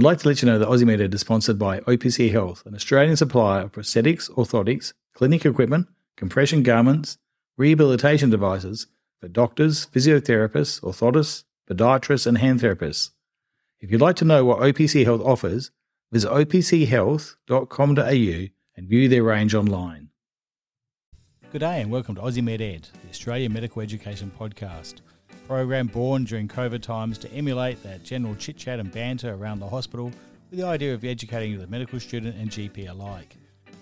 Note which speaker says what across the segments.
Speaker 1: I'd like to let you know that MedEd is sponsored by OPC Health, an Australian supplier of prosthetics, orthotics, clinic equipment, compression garments, rehabilitation devices for doctors, physiotherapists, orthotists, podiatrists, and hand therapists. If you'd like to know what OPC Health offers, visit opchealth.com.au and view their range online. Good day and welcome to Aussie Med Ed, the Australian Medical Education Podcast. Program born during COVID times to emulate that general chit chat and banter around the hospital with the idea of educating the medical student and GP alike.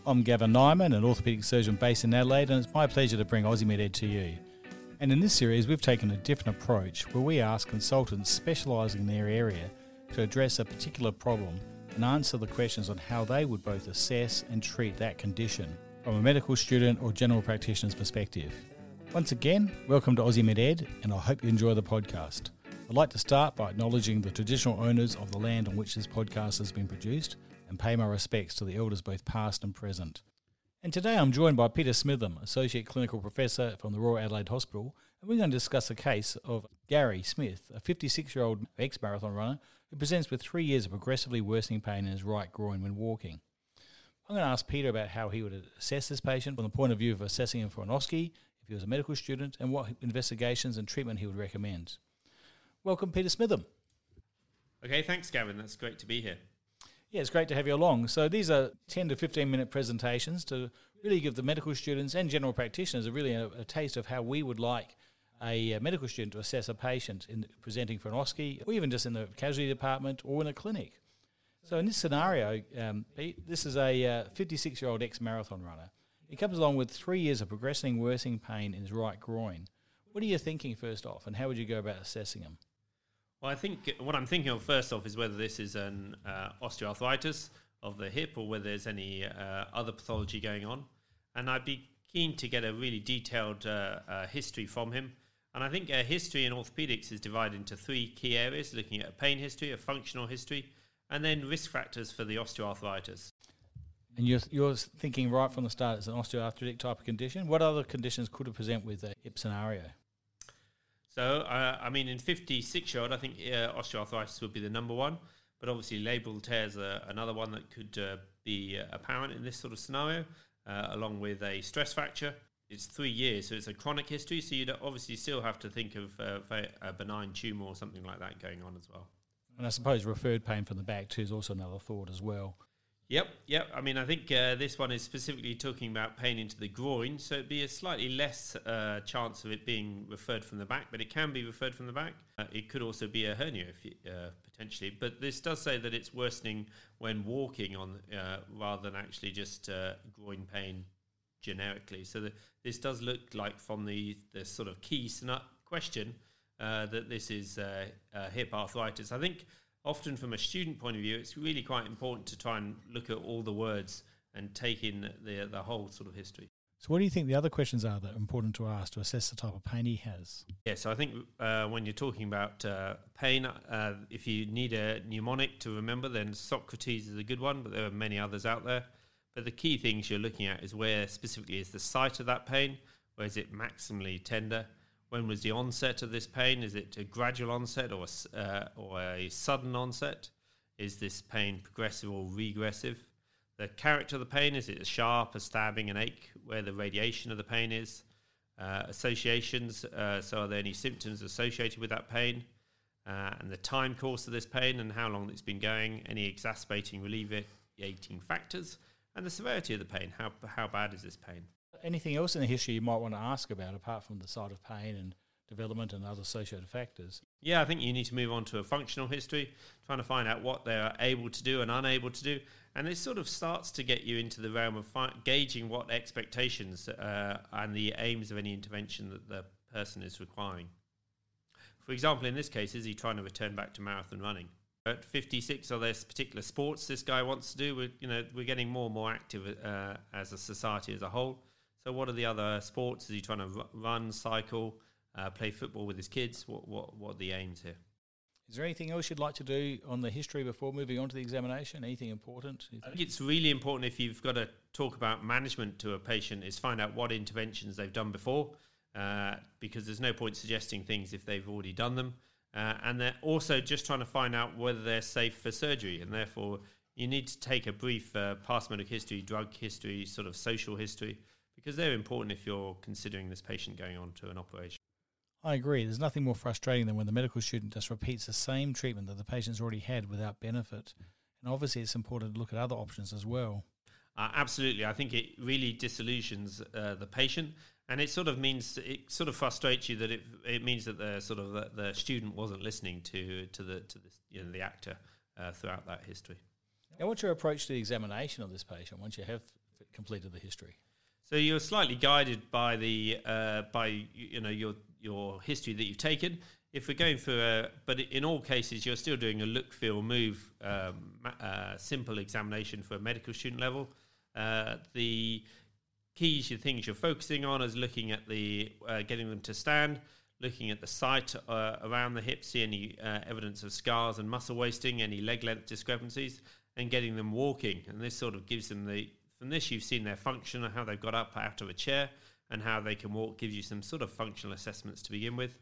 Speaker 1: I'm Gavin Nimon, an orthopaedic surgeon based in Adelaide, and it's my pleasure to bring Aussie Med Ed to you. And in this series, we've taken a different approach where we ask consultants specialising in their area to address a particular problem and answer the questions on how they would both assess and treat that condition from a medical student or general practitioner's perspective. Once again, welcome to Aussie Med Ed, and I hope you enjoy the podcast. I'd like to start by acknowledging the traditional owners of the land on which this podcast has been produced and pay my respects to the elders both past and present. And today I'm joined by Peter Smitham, Associate Clinical Professor from the Royal Adelaide Hospital, and we're going to discuss a case of Gary Smith, a 56 year old ex marathon runner who presents with three years of progressively worsening pain in his right groin when walking. I'm going to ask Peter about how he would assess this patient from the point of view of assessing him for an OSCE, if he was a medical student, and what investigations and treatment he would recommend. Welcome, Peter Smitham.
Speaker 2: Okay, thanks, Gavin. That's great to be here.
Speaker 1: Yeah, it's great to have you along. So these are 10 to 15 minute presentations to really give the medical students and general practitioners a really a, a taste of how we would like a, a, medical student to assess a patient in presenting for an OSCE, or even just in the casualty department or in a clinic. So in this scenario, um, this is a 56 uh, year old ex marathon runner. He comes along with three years of progressing worsening pain in his right groin. What are you thinking first off, and how would you go about assessing him?
Speaker 2: Well, I think what I'm thinking of first off is whether this is an uh, osteoarthritis of the hip or whether there's any uh, other pathology going on. And I'd be keen to get a really detailed uh, uh history from him. And I think a history in orthopedics is divided into three key areas looking at a pain history, a functional history, and then risk factors for the osteoarthritis.
Speaker 1: And you're, you're thinking right from the start it's an osteoarthritic type of condition. What other conditions could it present with a hip scenario?
Speaker 2: So, uh, I mean, in 56 year old, I think uh, osteoarthritis would be the number one, but obviously labral tears are another one that could uh, be uh, apparent in this sort of scenario, uh, along with a stress fracture. It's three years, so it's a chronic history, so you'd obviously still have to think of uh, a benign tumour or something like that going on as well.
Speaker 1: And I suppose referred pain from the back too is also another thought as well.
Speaker 2: Yep, yep. I mean, I think uh, this one is specifically talking about pain into the groin, so it'd be a slightly less uh, chance of it being referred from the back, but it can be referred from the back. Uh, it could also be a hernia, you, uh, potentially. But this does say that it's worsening when walking on, uh, rather than actually just uh, groin pain generically. So the, this does look like from the the sort of key question that this is hip arthritis. I think often from a student point of view, it's really quite important to try and look at all the words and take in the the whole sort of history.
Speaker 1: So, what do you think the other questions are that are important to ask to assess the type of pain he has?
Speaker 2: Yeah, so I think uh, when you're talking about uh, pain, uh, if you need a mnemonic to remember, then Socrates is a good one, but there are many others out there. But the key things you're looking at is where specifically is the site of that pain, where is it maximally tender, when was the onset of this pain? Is it a gradual onset or uh, or a sudden onset? Is this pain progressive or regressive? The character of the pain is it a sharp, a stabbing, an ache, where the radiation of the pain is? Uh, associations, uh, so are there any symptoms associated with that pain? Uh, and the time course of this pain and how long it's been going, any exacerbating, alleviating factors, and the severity of the pain. How, how bad is this pain?
Speaker 1: anything else in the history you might want to ask about apart from the site of pain and development and other associated factors?
Speaker 2: Yeah, I think you need to move on to a functional history, trying to find out what they're able to do and unable to do. And it sort of starts to get you into the realm of fi- gauging what expectations uh, and the aims of any intervention that the person is requiring. For example, in this case, is he trying to return back to marathon running? At 56, are there particular sports this guy wants to do? We're, you know, we're getting more and more active uh, as a society as a whole. So, what are the other sports? Is he trying to run, cycle, uh, play football with his kids? What, what, what are the aims here?
Speaker 1: Is there anything else you'd like to do on the history before moving on to the examination? Anything important?
Speaker 2: I think it's really important if you've got to talk about management to a patient is find out what interventions they've done before, uh, because there's no point suggesting things if they've already done them. Uh, and they're also just trying to find out whether they're safe for surgery. And therefore, you need to take a brief uh, past medical history, drug history, sort of social history, because they're important if you're considering this patient going on to an operation.
Speaker 1: I agree. There's nothing more frustrating than when the medical student just repeats the same treatment that the patient's already had without benefit. And obviously, it's important to look at other options as well.
Speaker 2: Uh, absolutely. I think it really disillusions uh, the patient. And it sort of means it sort of frustrates you that it it means that the sort of the, the student wasn't listening to to the to the you know the actor uh, throughout that history.
Speaker 1: Now, what's your approach to the examination of this patient once you have completed the history?
Speaker 2: So you're slightly guided by the uh, by you know your your history that you've taken. If we're going for a, but in all cases, you're still doing a look, feel, move, um, uh, simple examination for a medical student level. Uh, the your things you're focusing on, is looking at the uh, getting them to stand, looking at the site uh, around the hip, see any uh, evidence of scars and muscle wasting, any leg length discrepancies, and getting them walking. And this sort of gives them the from this you've seen their function and how they've got up out of a chair and how they can walk. Gives you some sort of functional assessments to begin with.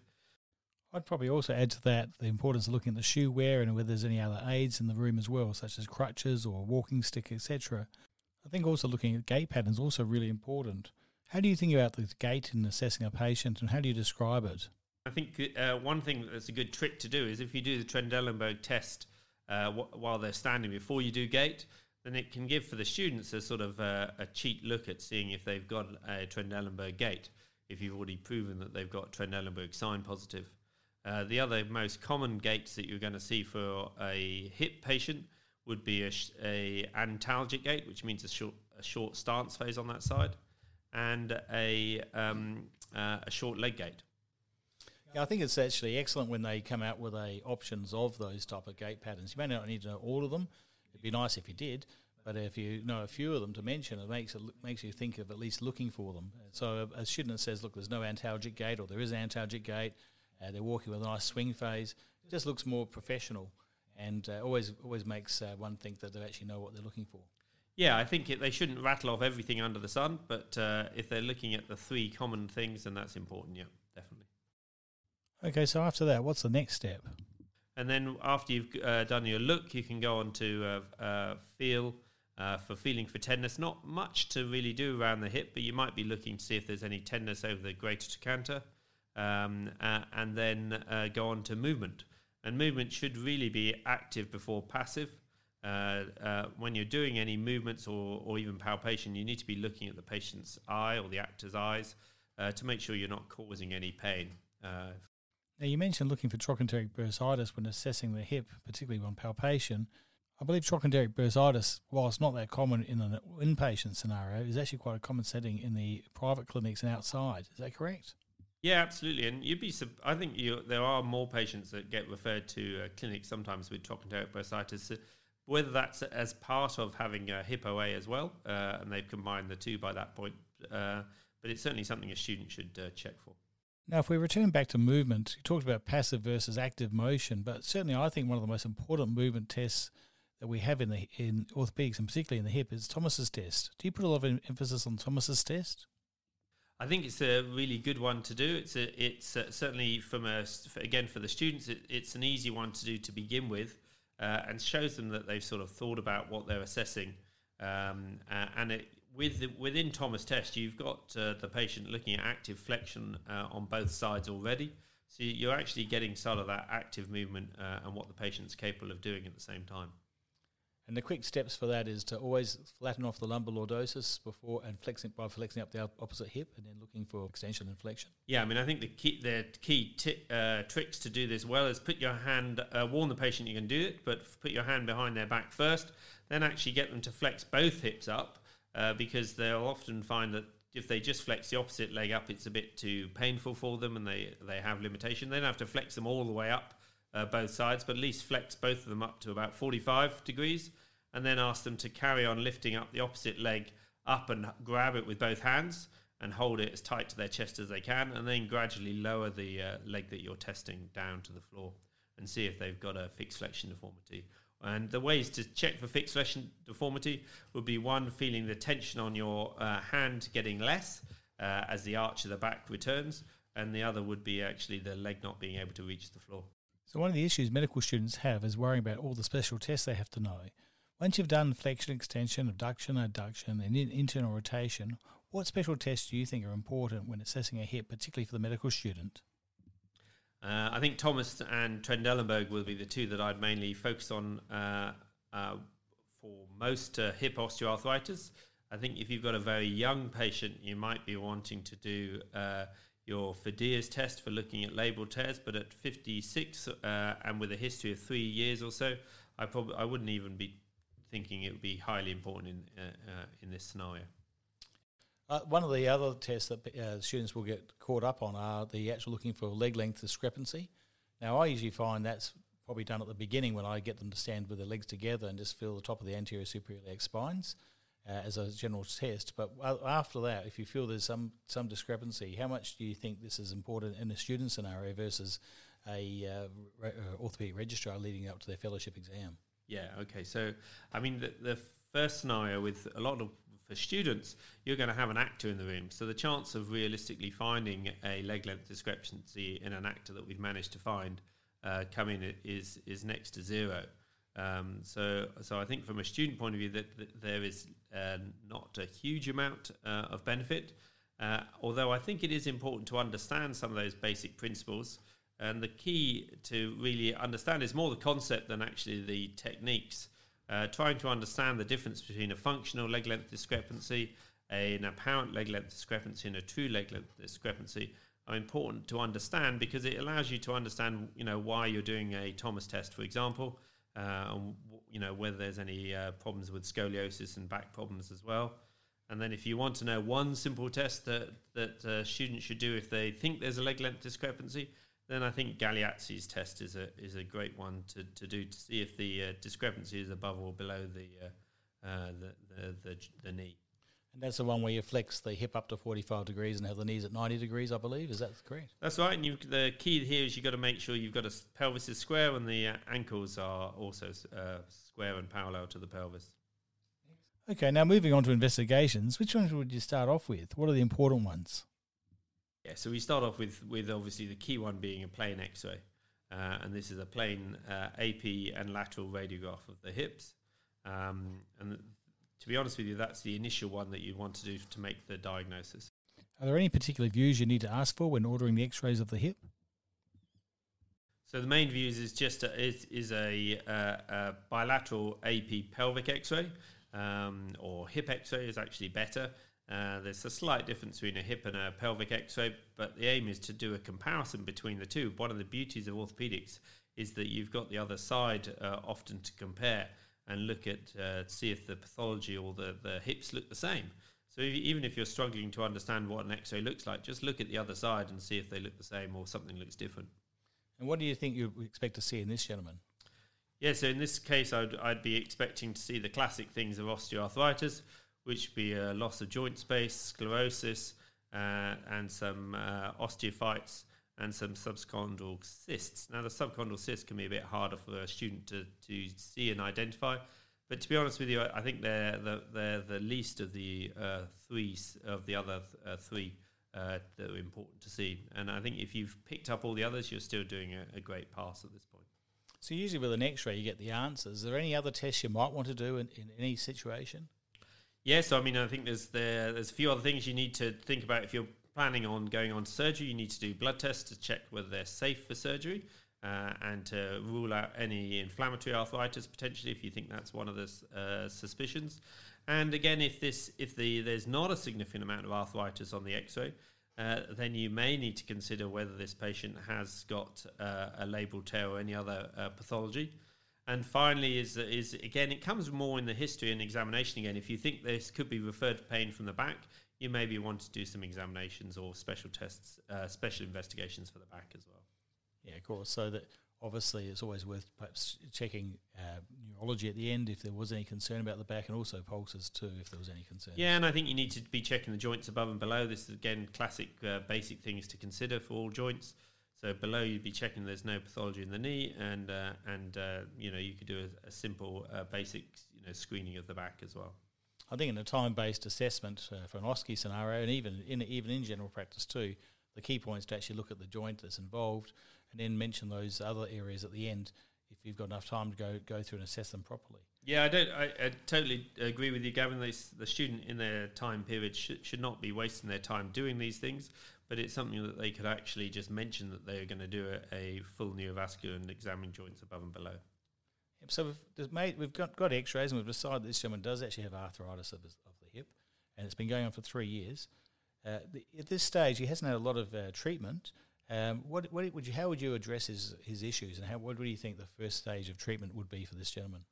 Speaker 1: I'd probably also add to that the importance of looking at the shoe wear and whether there's any other aids in the room as well, such as crutches or walking stick, etc. I think also looking at gait patterns is also really important. How do you think about the gait in assessing a patient and how do you describe it?
Speaker 2: I think uh, one thing that's a good trick to do is if you do the Trendelenburg test uh, while they're standing before you do gait, then it can give for the students a sort of uh, a cheat look at seeing if they've got a Trendelenburg gait, if you've already proven that they've got Trendelenburg sign positive. Uh, the other most common gaits that you're going to see for a hip patient would be a, a antalgic gait, which means a short, a short stance phase on that side, and a, um, uh, a short leg gait.
Speaker 1: Yeah, I think it's actually excellent when they come out with a options of those type of gait patterns. You may not need to know all of them. It'd be nice if you did, but if you know a few of them to mention, it makes it makes you think of at least looking for them. So a student says, "Look, there's no antalgic gait, or there is an antalgic gait. Uh, they're walking with a nice swing phase. It just looks more professional." And uh, always always makes uh, one think that they actually know what they're looking for.
Speaker 2: Yeah, I think it, they shouldn't rattle off everything under the sun, but uh, if they're looking at the three common things, then that's important. Yeah, definitely.
Speaker 1: Okay, so after that, what's the next step?
Speaker 2: And then after you've uh, done your look, you can go on to uh, uh, feel. for feeling for tenderness, not much to really do around the hip, but you might be looking to see if there's any tenderness over the greater trochanter, um, and then go on to movement. And movement should really be active before passive. Uh, uh, when you're doing any movements or, or even palpation, you need to be looking at the patient's eye or the actor's eyes uh, to make sure you're not causing any pain. Uh,
Speaker 1: now, you mentioned looking for trochanteric bursitis when assessing the hip, particularly on palpation. I believe trochanteric bursitis, while it's not that common in an inpatient scenario, is actually quite a common setting in the private clinics and outside. Is that correct?
Speaker 2: Yeah, absolutely. And you'd be, I think you, there are more patients that get referred to a clinic sometimes with trochanteric bursitis, whether that's as part of having a hip OA as well, uh, and they've combined the two by that point. Uh, but it's certainly something a student should uh, check for.
Speaker 1: Now, if we return back to movement, you talked about passive versus active motion, but certainly I think one of the most important movement tests that we have in the in orthopedics and particularly in the hip is Thomas's test. Do you put a lot of emphasis on Thomas's test?
Speaker 2: I think it's a really good one to do. It's a, it's a, certainly from a again for the students, it, it's an easy one to do to begin with, uh, and shows them that they've sort of thought about what they're assessing. Um, uh, and it, with the, within Thomas test, you've got uh, the patient looking at active flexion uh, on both sides already. So you're actually getting sort of that active movement uh, and what the patient's capable of doing at the same time.
Speaker 1: And the quick steps for that is to always flatten off the lumbar lordosis before and flexing by flexing up the opposite hip and then looking for extension and flexion.
Speaker 2: Yeah, I mean, I think the key the key t- uh, tricks to do this well is put your hand, uh, warn the patient you can do it, but put your hand behind their back first, then actually get them to flex both hips up uh, because they'll often find that if they just flex the opposite leg up, it's a bit too painful for them and they, they have limitation. They don't have to flex them all the way up uh, both sides, but at least flex both of them up to about 45 degrees, and then ask them to carry on lifting up the opposite leg up and grab it with both hands and hold it as tight to their chest as they can, and then gradually lower the uh, leg that you're testing down to the floor and see if they've got a fixed flexion deformity. And the ways to check for fixed flexion deformity would be one, feeling the tension on your uh, hand getting less uh, as the arch of the back returns, and the other would be actually the leg not being able to reach the floor.
Speaker 1: One of the issues medical students have is worrying about all the special tests they have to know. Once you've done flexion, extension, abduction, adduction, and internal rotation, what special tests do you think are important when assessing a hip, particularly for the medical student?
Speaker 2: Uh, I think Thomas and Trendelenburg will be the two that I'd mainly focus on uh, uh, for most uh, hip osteoarthritis. I think if you've got a very young patient, you might be wanting to do uh, your Feder's test for looking at labral tears, but at 56 uh, and with a history of three years or so, I probably I wouldn't even be thinking it would be highly important in uh, uh, in this scenario.
Speaker 1: Uh, one of the other tests that uh, students will get caught up on are the actual looking for leg length discrepancy. Now, I usually find that's probably done at the beginning when I get them to stand with their legs together and just feel the top of the anterior superior leg spines uh, as a general test. But after that, if you feel there's some some discrepancy, how much do you think this is important in a student scenario versus a uh, re- uh, orthopedic registrar leading up to their fellowship exam?
Speaker 2: Yeah. Okay. So, I mean, the, the first scenario with a lot of for students, you're going to have an actor in the room. So the chance of realistically finding a leg length discrepancy in an actor that we've managed to find uh, come in is is next to zero. Um, so, so I think from a student point of view, that, that there is uh, not a huge amount uh, of benefit. Uh, although I think it is important to understand some of those basic principles. And the key to really understand is more the concept than actually the techniques. Uh, trying to understand the difference between a functional leg length discrepancy, an apparent leg length discrepancy, and a true leg length discrepancy are important to understand because it allows you to understand, you know, why you're doing a Thomas test, for example, and you know whether there's any uh, problems with scoliosis and back problems as well. And then, if you want to know one simple test that that uh, students should do if they think there's a leg length discrepancy, then I think Galeazzi's test is a is a great one to, to do to see if the uh, discrepancy is above or below the, uh, uh, the, the, the the knee.
Speaker 1: And that's the one where you flex the hip up to 45 degrees and have the knees at 90 degrees, I believe. Is that correct?
Speaker 2: That's right. And you, the key here is you've got to make sure you've got a pelvis is square and the uh, ankles are also uh, square and parallel to the pelvis.
Speaker 1: Okay, now moving on to investigations, which ones would you start off with? What are the important ones?
Speaker 2: Yeah, so we start off with, with obviously the key one being a plain x ray. Uh, and this is a plain uh, AP and lateral radiograph of the hips. Um, and to be honest with you, that's the initial one that you want to do to make the diagnosis.
Speaker 1: Are there any particular views you need to ask for when ordering the X-rays of the hip?
Speaker 2: So the main views is just a, is, is a, uh, a, bilateral AP pelvic X-ray, um, or hip X-ray is actually better. Uh, there's a slight difference between a hip and a pelvic X-ray, but the aim is to do a comparison between the two. One of the beauties of orthopedics is that you've got the other side uh, often to compare and look at uh, see if the pathology or the, the hips look the same. So if, even if you're struggling to understand what an X-ray looks like, just look at the other side and see if they look the same or something looks different.
Speaker 1: And what do you think you expect to see in this gentleman?
Speaker 2: Yeah, so in this case, I'd, I'd be expecting to see the classic things of osteoarthritis, which would be a loss of joint space, sclerosis, uh, and some uh, osteophytes and some subchondral cysts. Now, the subchondral cysts can be a bit harder for a student to, to see and identify. But to be honest with you, I think they're the, they're the least of the uh, three of the other uh, three uh, that are important to see. And I think if you've picked up all the others, you're still doing a, a great pass at this point.
Speaker 1: So usually with an X-ray, you get the answers. Is there any other tests you might want to do in, in any situation?
Speaker 2: Yes, I mean I think there's there, there's a few other things you need to think about if you're planning on going on surgery, you need to do blood tests to check whether they're safe for surgery uh, and to rule out any inflammatory arthritis potentially if you think that's one of the uh, suspicions. And again, if this if the there's not a significant amount of arthritis on the X-ray, uh, then you may need to consider whether this patient has got uh, a labral tear or any other uh, pathology. And finally, is is again, it comes more in the history and examination again. If you think this could be referred to pain from the back, you maybe want to do some examinations or special tests, uh, special investigations for the back as well.
Speaker 1: Yeah, of course. So that obviously it's always worth perhaps checking uh, neurology at the end if there was any concern about the back, and also pulses too if there was any concern.
Speaker 2: Yeah, and I think you need to be checking the joints above and below. This is again classic uh, basic things to consider for all joints. So below you'd be checking there's no pathology in the knee, and uh, and uh, you know you could do a, a simple uh, basic you know screening of the back as well.
Speaker 1: I think in a time-based assessment uh, for an OSCE scenario, and even in even in general practice too, the key point is to actually look at the joint that's involved and then mention those other areas at the end if you've got enough time to go go through and assess them properly.
Speaker 2: Yeah, I don't. I, I totally agree with you, Gavin. They, the student in their time period should, should not be wasting their time doing these things, but it's something that they could actually just mention that they're going to do a, a full neurovascular and examine joints above and below.
Speaker 1: Yep, so we've made, we've got, got X-rays and we've decided this gentleman does actually have arthritis of, his, of the hip, and it's been going on for three years. Uh, the, at this stage, he hasn't had a lot of uh, treatment. Um, what, what would you, how would you address his, his issues, and how, what do you think the first stage of treatment would be for this gentleman?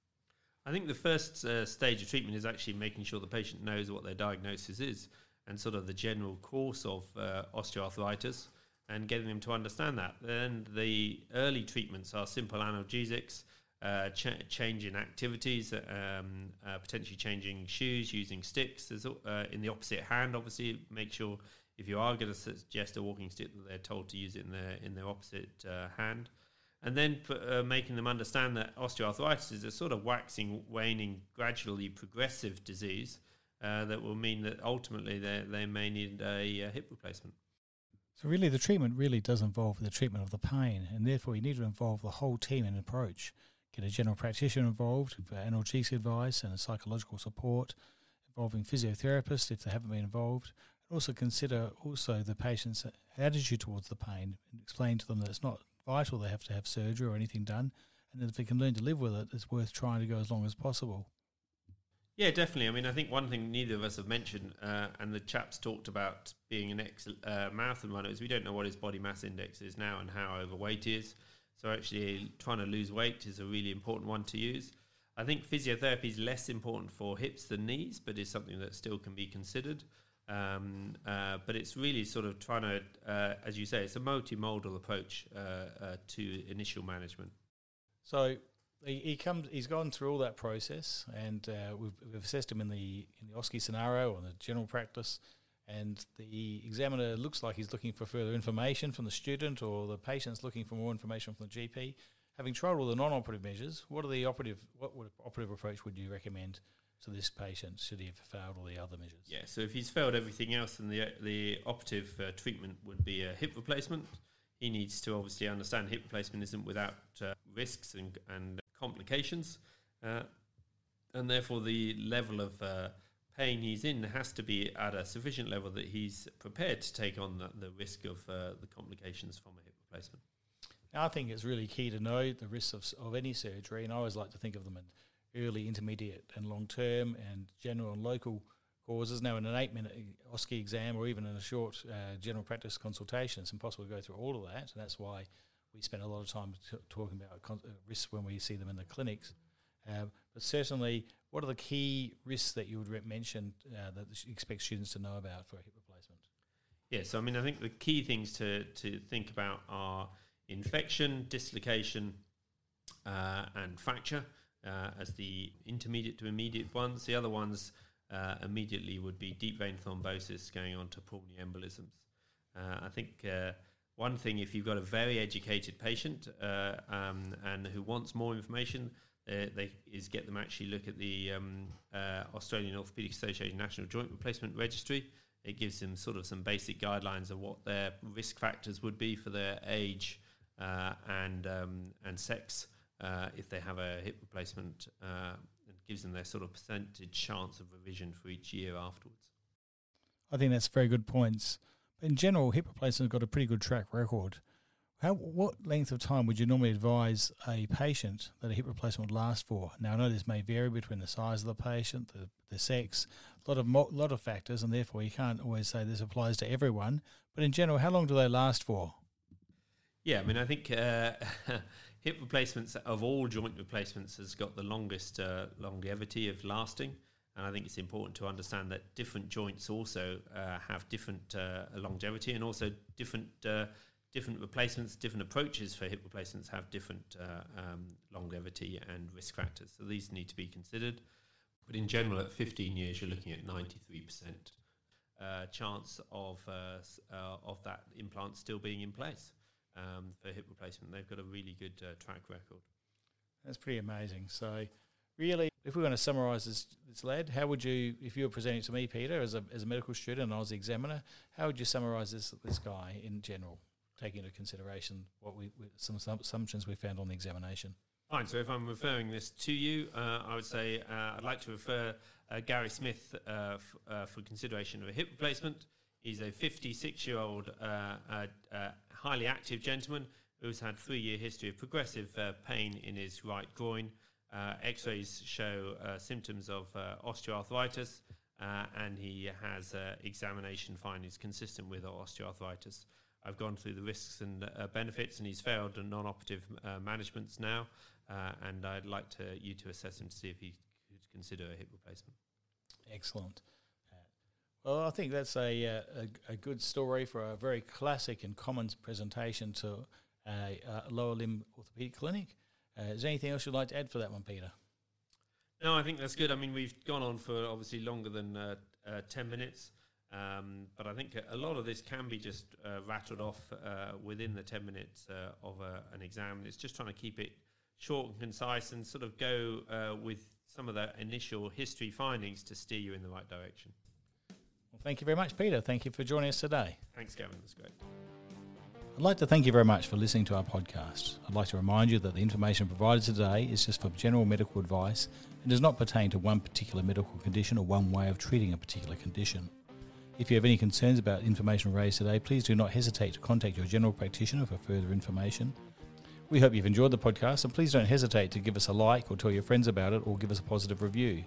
Speaker 2: I think the first uh, stage of treatment is actually making sure the patient knows what their diagnosis is and sort of the general course of uh, osteoarthritis and getting them to understand that. Then the early treatments are simple analgesics, uh, ch- changing activities, um, uh, potentially changing shoes, using sticks. There's, uh, in the opposite hand, obviously, make sure if you are going to suggest a walking stick that they're told to use it in their in their opposite uh, hand and then uh, making them understand that osteoarthritis is a sort of waxing, waning, gradually progressive disease uh, that will mean that ultimately they, they may need a, a, hip replacement.
Speaker 1: So, really, the treatment really does involve the treatment of the pain, and therefore, you need to involve the whole team in approach. Get a general practitioner involved for analgesic advice and psychological support, involving physiotherapists if they haven't been involved. Also, consider also the patient's attitude towards the pain and explain to them that it's not vital they have to have surgery or anything done. And that if they can learn to live with it, it's worth trying to go as long as possible.
Speaker 2: Yeah, definitely. I mean, I think one thing neither of us have mentioned, uh, and the chaps talked about being an ex uh, marathon runner, is we don't know what his body mass index is now and how overweight he is. So actually, trying to lose weight is a really important one to use. I think physiotherapy is less important for hips than knees, but is something that still can be considered. Um, uh, but it's really sort of trying to, uh, as you say, it's a multimodal approach uh, uh to initial management.
Speaker 1: So he, he, comes, he's gone through all that process, and uh, we've, we've, assessed him in the in the OSCE scenario on the general practice. And the examiner looks like he's looking for further information from the student, or the patient's looking for more information from the GP. Having tried all the non-operative measures, what are the operative? What would, operative approach would you recommend to this patient should he have failed all the other measures?
Speaker 2: Yeah, so if he's failed everything else, then the the operative uh, treatment would be a hip replacement. He needs to obviously understand hip replacement isn't without uh, risks and, and complications, uh, and therefore the level of uh, pain he's in has to be at a sufficient level that he's prepared to take on the, the risk of uh, the complications from a hip replacement.
Speaker 1: I think it's really key to know the risks of, of any surgery, and I always like to think of them in early, intermediate, and long term, and general and local causes. Now, in an eight minute OSCE exam or even in a short uh, general practice consultation, it's impossible to go through all of that. And that's why we spend a lot of time t- talking about con- uh, risks when we see them in the clinics. Uh, but certainly, what are the key risks that you would mention uh, that you expect students to know about for a hip replacement?
Speaker 2: Yes, I mean, I think the key things to, to think about are infection, dislocation, uh, and fracture uh, as the intermediate to immediate ones. The other ones uh, immediately would be deep vein thrombosis going on to pulmonary embolisms. Uh, I think one thing, if you've got a very educated patient uh, um, and who wants more information, they, is get them actually look at the um, uh, Australian Orthopaedic Association National Joint Replacement Registry. It gives them sort of some basic guidelines of what their risk factors would be for their age and um, and sex uh, if they have a hip replacement, uh, it gives them their sort of percentage chance of revision for each year afterwards.
Speaker 1: I think that's very good points. In general, hip replacement has got a pretty good track record. How, what length of time would you normally advise a patient that a hip replacement would last for? Now, I know this may vary between the size of the patient, the, the sex, a lot of lot of factors, and therefore you can't always say this applies to everyone. But in general, how long do they last for?
Speaker 2: Yeah, I mean, I think uh, hip replacements of all joint replacements has got the longest uh, longevity of lasting. And I think it's important to understand that different joints also uh, have different uh, longevity, and also different uh, different replacements, different approaches for hip replacements have different uh, um, longevity and risk factors. So these need to be considered. But in general, at 15 years, you're looking at 93% uh, chance of of that implant still being in place um, for hip replacement. They've got a really good uh, track record.
Speaker 1: That's pretty amazing. So, really, if we want to summarise this, this lad, how would you, if you were presenting to me, Peter, as a, as a medical student and I was the examiner, how would you summarise this this guy in general? taking into consideration what we some, some assumptions we found on the examination.
Speaker 2: Fine. So if I'm referring this to you, uh, I would say uh, I'd like to refer uh, Gary Smith uh, f- uh, for consideration of a hip replacement. He's a 56 year old, uh, highly active gentleman who's had three year history of progressive pain in his right groin. X rays show symptoms of osteoarthritis, and he has examination findings consistent with osteoarthritis. I've gone through the risks and uh, benefits, and he's failed non-operative uh, managements now. Uh, and I'd like to, you to assess him to see if he could consider a hip replacement.
Speaker 1: Excellent. Uh, well, I think that's a, uh, a, a, good story for a very classic and common presentation to a, a lower limb orthopedic clinic. Uh, is there anything else you'd like to add for that one, Peter?
Speaker 2: No, I think that's good. I mean, we've gone on for obviously longer than uh, uh, 10 minutes, um, but I think a lot of this can be just uh, rattled off uh, within the 10 minutes uh, of a, an exam. It's just trying to keep it short and concise and sort of go uh, with some of the initial history findings to steer you in the right direction.
Speaker 1: Well, thank you very much, Peter. Thank you for joining us today.
Speaker 2: Thanks, Gavin. That's great.
Speaker 1: I'd like to thank you very much for listening to our podcast. I'd like to remind you that the information provided today is just for general medical advice and does not pertain to one particular medical condition or one way of treating a particular condition. If you have any concerns about information raised today, please do not hesitate to contact your general practitioner for further information. We hope you've enjoyed the podcast and please don't hesitate to give us a like or tell your friends about it or give us a positive review.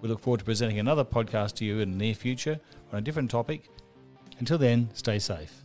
Speaker 1: We look forward to presenting another podcast to you in the near future on a different topic. Until then, stay safe.